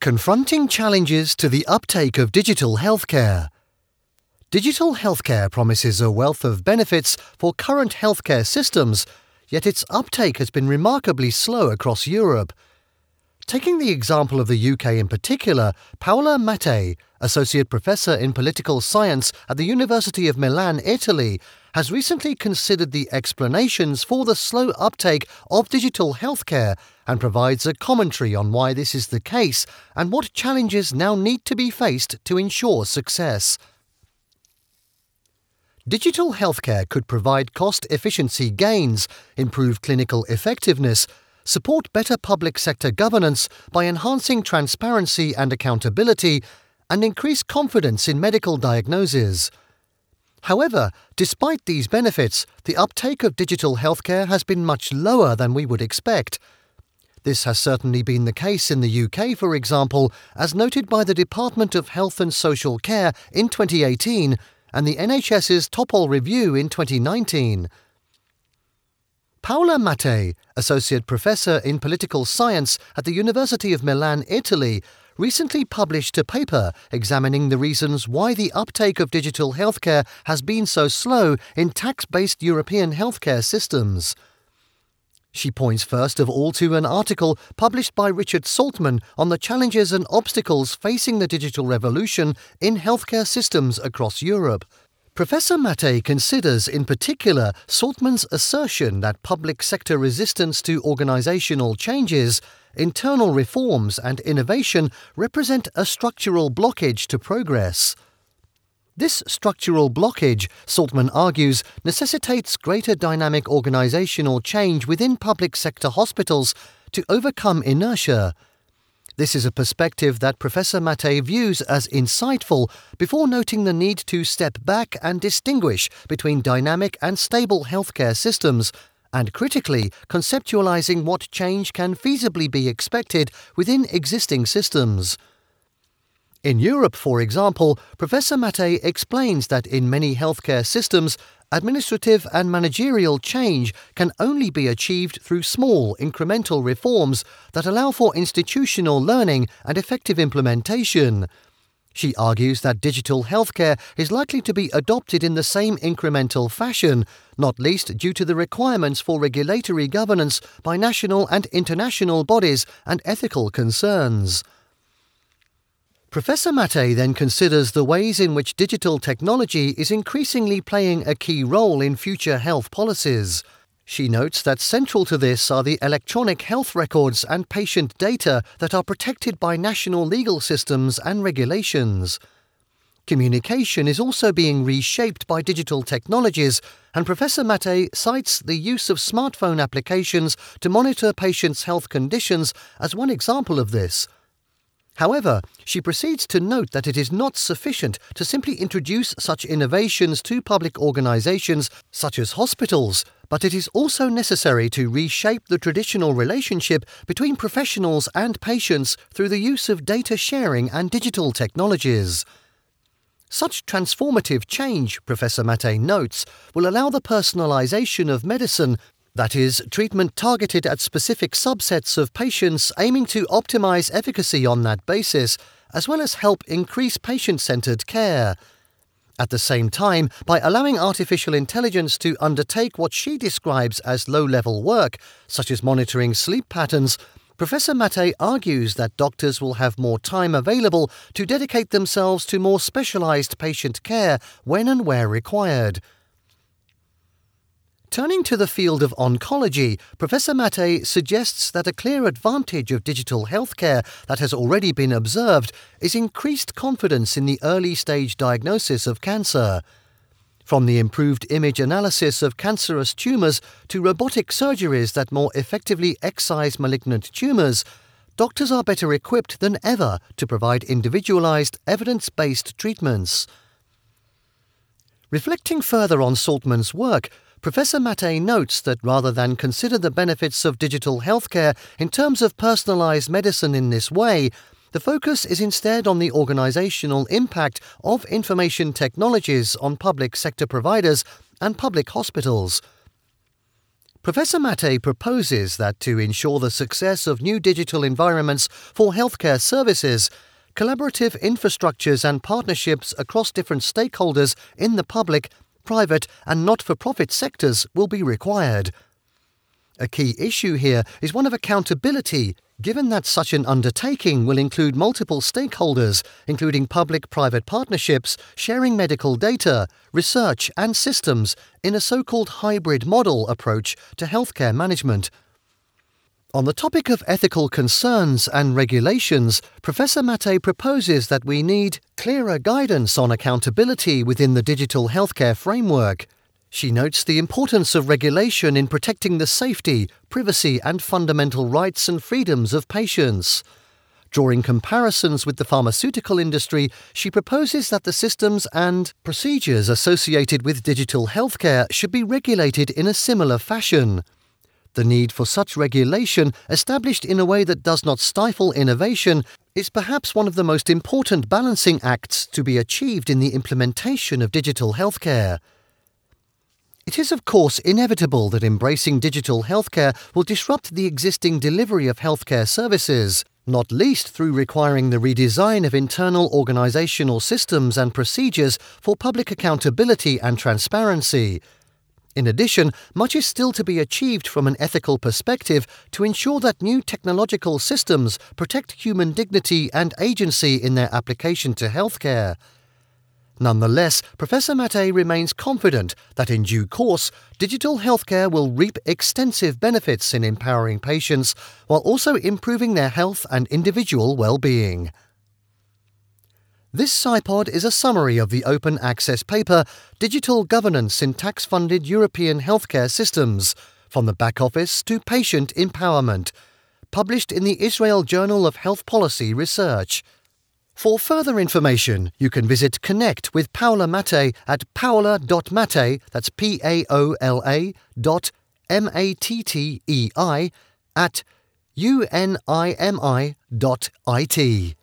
Confronting challenges to the uptake of digital healthcare. Digital healthcare promises a wealth of benefits for current healthcare systems, yet its uptake has been remarkably slow across Europe. Taking the example of the UK in particular, Paola Mattei, Associate Professor in Political Science at the University of Milan, Italy, has recently considered the explanations for the slow uptake of digital healthcare and provides a commentary on why this is the case and what challenges now need to be faced to ensure success. Digital healthcare could provide cost efficiency gains, improve clinical effectiveness, support better public sector governance by enhancing transparency and accountability, and increase confidence in medical diagnoses. However, despite these benefits, the uptake of digital healthcare has been much lower than we would expect. This has certainly been the case in the UK, for example, as noted by the Department of Health and Social Care in 2018 and the NHS's Topol Review in 2019. Paola Mattei, Associate Professor in Political Science at the University of Milan, Italy, recently published a paper examining the reasons why the uptake of digital healthcare has been so slow in tax based European healthcare systems. She points first of all to an article published by Richard Saltman on the challenges and obstacles facing the digital revolution in healthcare systems across Europe. Professor Mattei considers in particular Saltman's assertion that public sector resistance to organizational changes, internal reforms, and innovation represent a structural blockage to progress. This structural blockage, Saltman argues, necessitates greater dynamic organizational change within public sector hospitals to overcome inertia this is a perspective that Professor Mattei views as insightful before noting the need to step back and distinguish between dynamic and stable healthcare systems, and critically conceptualizing what change can feasibly be expected within existing systems. In Europe, for example, Professor Mattei explains that in many healthcare systems, administrative and managerial change can only be achieved through small, incremental reforms that allow for institutional learning and effective implementation. She argues that digital healthcare is likely to be adopted in the same incremental fashion, not least due to the requirements for regulatory governance by national and international bodies and ethical concerns. Professor Mattei then considers the ways in which digital technology is increasingly playing a key role in future health policies. She notes that central to this are the electronic health records and patient data that are protected by national legal systems and regulations. Communication is also being reshaped by digital technologies, and Professor Mattei cites the use of smartphone applications to monitor patients' health conditions as one example of this. However, she proceeds to note that it is not sufficient to simply introduce such innovations to public organizations such as hospitals, but it is also necessary to reshape the traditional relationship between professionals and patients through the use of data sharing and digital technologies. Such transformative change, Professor Mattei notes, will allow the personalization of medicine that is, treatment targeted at specific subsets of patients aiming to optimize efficacy on that basis, as well as help increase patient centered care. At the same time, by allowing artificial intelligence to undertake what she describes as low level work, such as monitoring sleep patterns, Professor Mattei argues that doctors will have more time available to dedicate themselves to more specialized patient care when and where required. Turning to the field of oncology, Professor Mattei suggests that a clear advantage of digital healthcare that has already been observed is increased confidence in the early stage diagnosis of cancer. From the improved image analysis of cancerous tumours to robotic surgeries that more effectively excise malignant tumours, doctors are better equipped than ever to provide individualized, evidence based treatments. Reflecting further on Saltman's work, Professor Mattei notes that rather than consider the benefits of digital healthcare in terms of personalized medicine in this way, the focus is instead on the organizational impact of information technologies on public sector providers and public hospitals. Professor Mattei proposes that to ensure the success of new digital environments for healthcare services, collaborative infrastructures and partnerships across different stakeholders in the public, private, and not for profit sectors will be required. A key issue here is one of accountability, given that such an undertaking will include multiple stakeholders, including public private partnerships, sharing medical data, research, and systems in a so called hybrid model approach to healthcare management. On the topic of ethical concerns and regulations, Professor Mattei proposes that we need clearer guidance on accountability within the digital healthcare framework. She notes the importance of regulation in protecting the safety, privacy, and fundamental rights and freedoms of patients. Drawing comparisons with the pharmaceutical industry, she proposes that the systems and procedures associated with digital healthcare should be regulated in a similar fashion. The need for such regulation, established in a way that does not stifle innovation, is perhaps one of the most important balancing acts to be achieved in the implementation of digital healthcare. It is, of course, inevitable that embracing digital healthcare will disrupt the existing delivery of healthcare services, not least through requiring the redesign of internal organizational systems and procedures for public accountability and transparency. In addition, much is still to be achieved from an ethical perspective to ensure that new technological systems protect human dignity and agency in their application to healthcare. Nonetheless, Professor Mattei remains confident that in due course, digital healthcare will reap extensive benefits in empowering patients while also improving their health and individual well-being. This SciPod is a summary of the open access paper Digital Governance in Tax Funded European Healthcare Systems From the Back Office to Patient Empowerment, published in the Israel Journal of Health Policy Research. For further information, you can visit Connect with Paola Mattei at paola.mattei, that's P A O L A dot M A T T E I, at unimi dot it.